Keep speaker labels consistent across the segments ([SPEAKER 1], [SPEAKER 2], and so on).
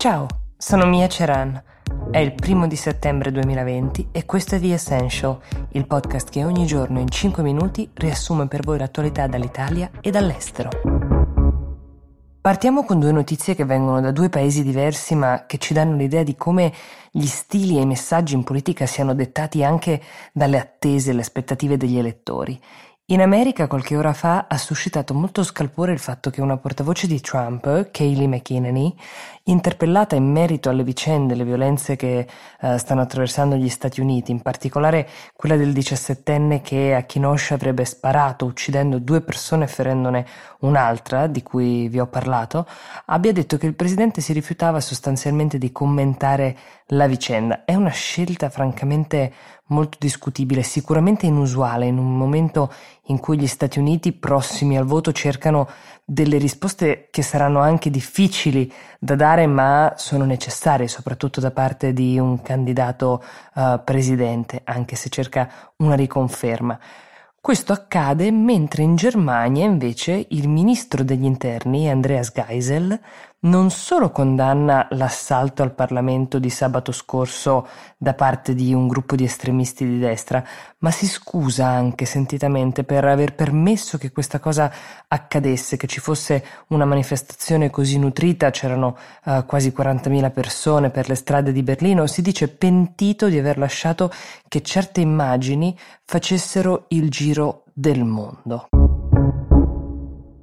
[SPEAKER 1] Ciao, sono Mia Ceran. È il primo di settembre 2020 e questo è The Essential, il podcast che ogni giorno in 5 minuti riassume per voi l'attualità dall'Italia e dall'estero. Partiamo con due notizie che vengono da due paesi diversi ma che ci danno l'idea di come gli stili e i messaggi in politica siano dettati anche dalle attese e le aspettative degli elettori. In America qualche ora fa ha suscitato molto scalpore il fatto che una portavoce di Trump, Kayleigh McEnany, interpellata in merito alle vicende, le violenze che uh, stanno attraversando gli Stati Uniti, in particolare quella del diciassettenne che a Kenosha avrebbe sparato uccidendo due persone e ferendone un'altra, di cui vi ho parlato, abbia detto che il presidente si rifiutava sostanzialmente di commentare la vicenda. È una scelta francamente molto discutibile, sicuramente inusuale in un momento in cui gli Stati Uniti prossimi al voto cercano delle risposte che saranno anche difficili da dare ma sono necessarie soprattutto da parte di un candidato uh, presidente anche se cerca una riconferma. Questo accade mentre in Germania invece il ministro degli interni Andreas Geisel non solo condanna l'assalto al Parlamento di sabato scorso da parte di un gruppo di estremisti di destra, ma si scusa anche sentitamente per aver permesso che questa cosa accadesse, che ci fosse una manifestazione così nutrita, c'erano uh, quasi 40.000 persone per le strade di Berlino, si dice pentito di aver lasciato che certe immagini facessero il giro del mondo.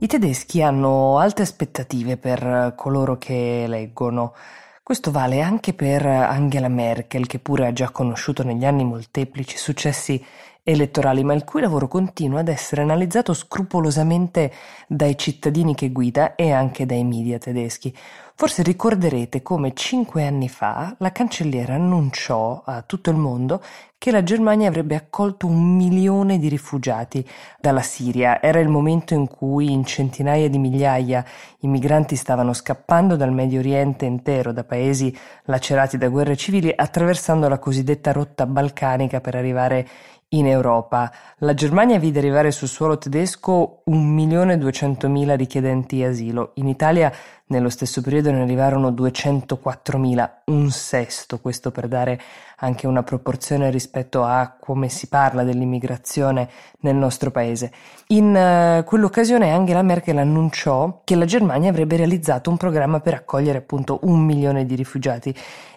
[SPEAKER 1] I tedeschi hanno alte aspettative per coloro che leggono. Questo vale anche per Angela Merkel, che pure ha già conosciuto negli anni molteplici successi elettorali, ma il cui lavoro continua ad essere analizzato scrupolosamente dai cittadini che guida e anche dai media tedeschi. Forse ricorderete come cinque anni fa la cancelliera annunciò a tutto il mondo che la Germania avrebbe accolto un milione di rifugiati dalla Siria. Era il momento in cui in centinaia di migliaia i migranti stavano scappando dal Medio Oriente intero, da paesi lacerati da guerre civili, attraversando la cosiddetta rotta balcanica per arrivare in Europa. La Germania vide arrivare sul suolo tedesco 1.200.000 richiedenti asilo. In Italia nello stesso periodo ne arrivarono 204.000, un sesto, questo per dare anche una proporzione rispetto a come si parla dell'immigrazione nel nostro paese. In uh, quell'occasione Angela Merkel annunciò che la Germania avrebbe realizzato un programma per accogliere appunto un milione di rifugiati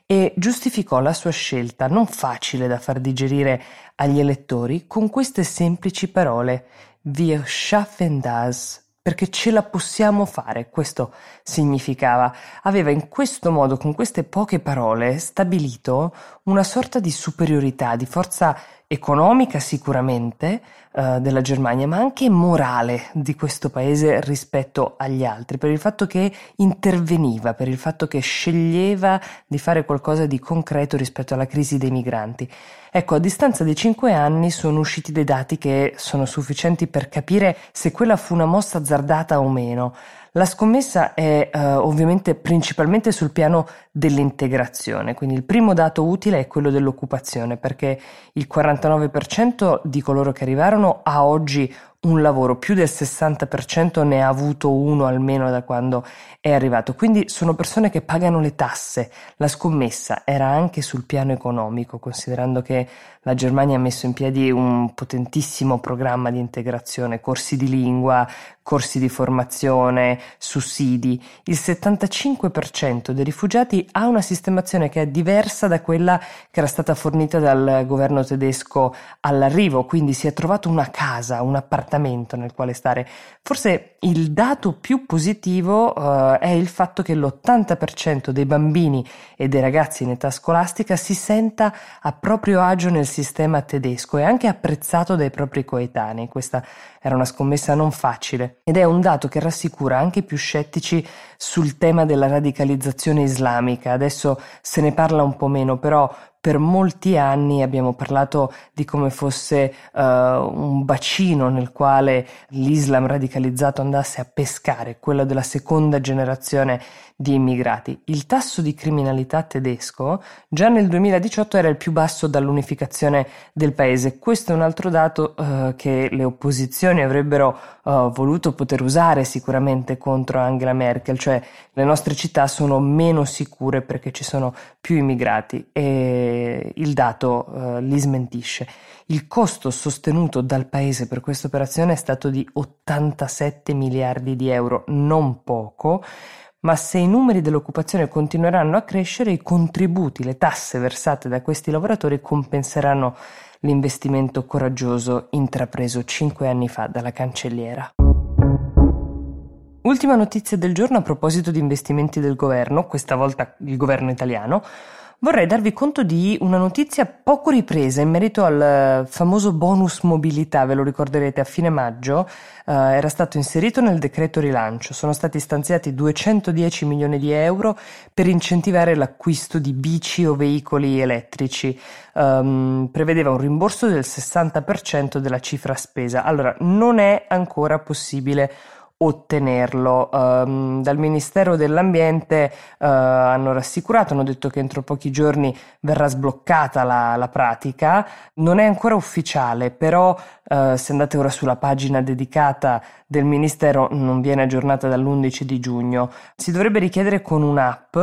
[SPEAKER 1] e giustificò la sua scelta, non facile da far digerire agli elettori, con queste semplici parole: Wir schaffen das perché ce la possiamo fare, questo significava. Aveva in questo modo, con queste poche parole, stabilito una sorta di superiorità, di forza economica sicuramente eh, della Germania, ma anche morale di questo paese rispetto agli altri, per il fatto che interveniva, per il fatto che sceglieva di fare qualcosa di concreto rispetto alla crisi dei migranti. Ecco, a distanza di cinque anni sono usciti dei dati che sono sufficienti per capire se quella fu una mossa azzardata o meno. La scommessa è uh, ovviamente principalmente sul piano dell'integrazione, quindi il primo dato utile è quello dell'occupazione, perché il 49% di coloro che arrivarono ha oggi un lavoro, più del 60% ne ha avuto uno almeno da quando è arrivato, quindi sono persone che pagano le tasse. La scommessa era anche sul piano economico, considerando che la Germania ha messo in piedi un potentissimo programma di integrazione, corsi di lingua, corsi di formazione, sussidi. Il 75% dei rifugiati ha una sistemazione che è diversa da quella che era stata fornita dal governo tedesco all'arrivo, quindi si è trovato una casa, un appartamento nel quale stare. Forse il dato più positivo uh, è il fatto che l'80% dei bambini e dei ragazzi in età scolastica si senta a proprio agio nel sistema tedesco e anche apprezzato dai propri coetanei. Questa era una scommessa non facile ed è un dato che rassicura anche i più scettici sul tema della radicalizzazione islamica. Adesso se ne parla un po' meno, però per molti anni abbiamo parlato di come fosse uh, un bacino nel quale l'Islam radicalizzato andasse a pescare, quello della seconda generazione di immigrati. Il tasso di criminalità tedesco già nel 2018 era il più basso dall'unificazione del paese. Questo è un altro dato eh, che le opposizioni avrebbero eh, voluto poter usare sicuramente contro Angela Merkel, cioè le nostre città sono meno sicure perché ci sono più immigrati e il dato eh, li smentisce. Il costo sostenuto dal paese per questa operazione è stato di 87 miliardi di euro, non poco, ma se i numeri dell'occupazione continueranno a crescere, i contributi, le tasse versate da questi lavoratori compenseranno l'investimento coraggioso intrapreso cinque anni fa dalla cancelliera. Ultima notizia del giorno a proposito di investimenti del governo, questa volta il governo italiano. Vorrei darvi conto di una notizia poco ripresa in merito al eh, famoso bonus mobilità, ve lo ricorderete a fine maggio, eh, era stato inserito nel decreto rilancio, sono stati stanziati 210 milioni di euro per incentivare l'acquisto di bici o veicoli elettrici, um, prevedeva un rimborso del 60% della cifra spesa, allora non è ancora possibile ottenerlo. Um, dal Ministero dell'Ambiente uh, hanno rassicurato, hanno detto che entro pochi giorni verrà sbloccata la, la pratica. Non è ancora ufficiale, però uh, se andate ora sulla pagina dedicata del Ministero non viene aggiornata dall'11 di giugno. Si dovrebbe richiedere con un'app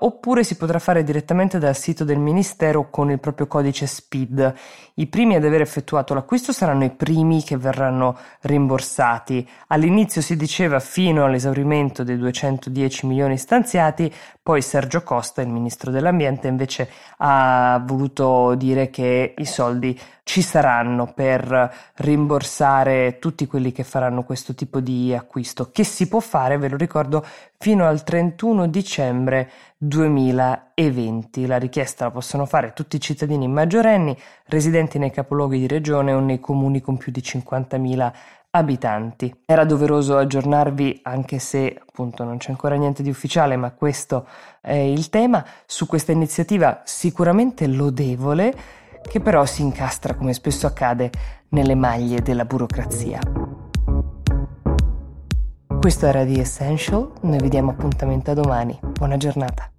[SPEAKER 1] oppure si potrà fare direttamente dal sito del Ministero con il proprio codice SPID. I primi ad aver effettuato l'acquisto saranno i primi che verranno rimborsati. All'inizio si diceva fino all'esaurimento dei 210 milioni stanziati, poi Sergio Costa, il ministro dell'ambiente, invece ha voluto dire che i soldi ci saranno per rimborsare tutti quelli che faranno questo tipo di acquisto, che si può fare, ve lo ricordo, fino al 31 dicembre 2020. La richiesta la possono fare tutti i cittadini maggiorenni residenti nei capoluoghi di regione o nei comuni con più di 50.000 abitanti. Era doveroso aggiornarvi, anche se appunto non c'è ancora niente di ufficiale, ma questo è il tema, su questa iniziativa sicuramente lodevole che però si incastra, come spesso accade, nelle maglie della burocrazia. Questo era The Essential, noi vediamo appuntamento a domani. Buona giornata.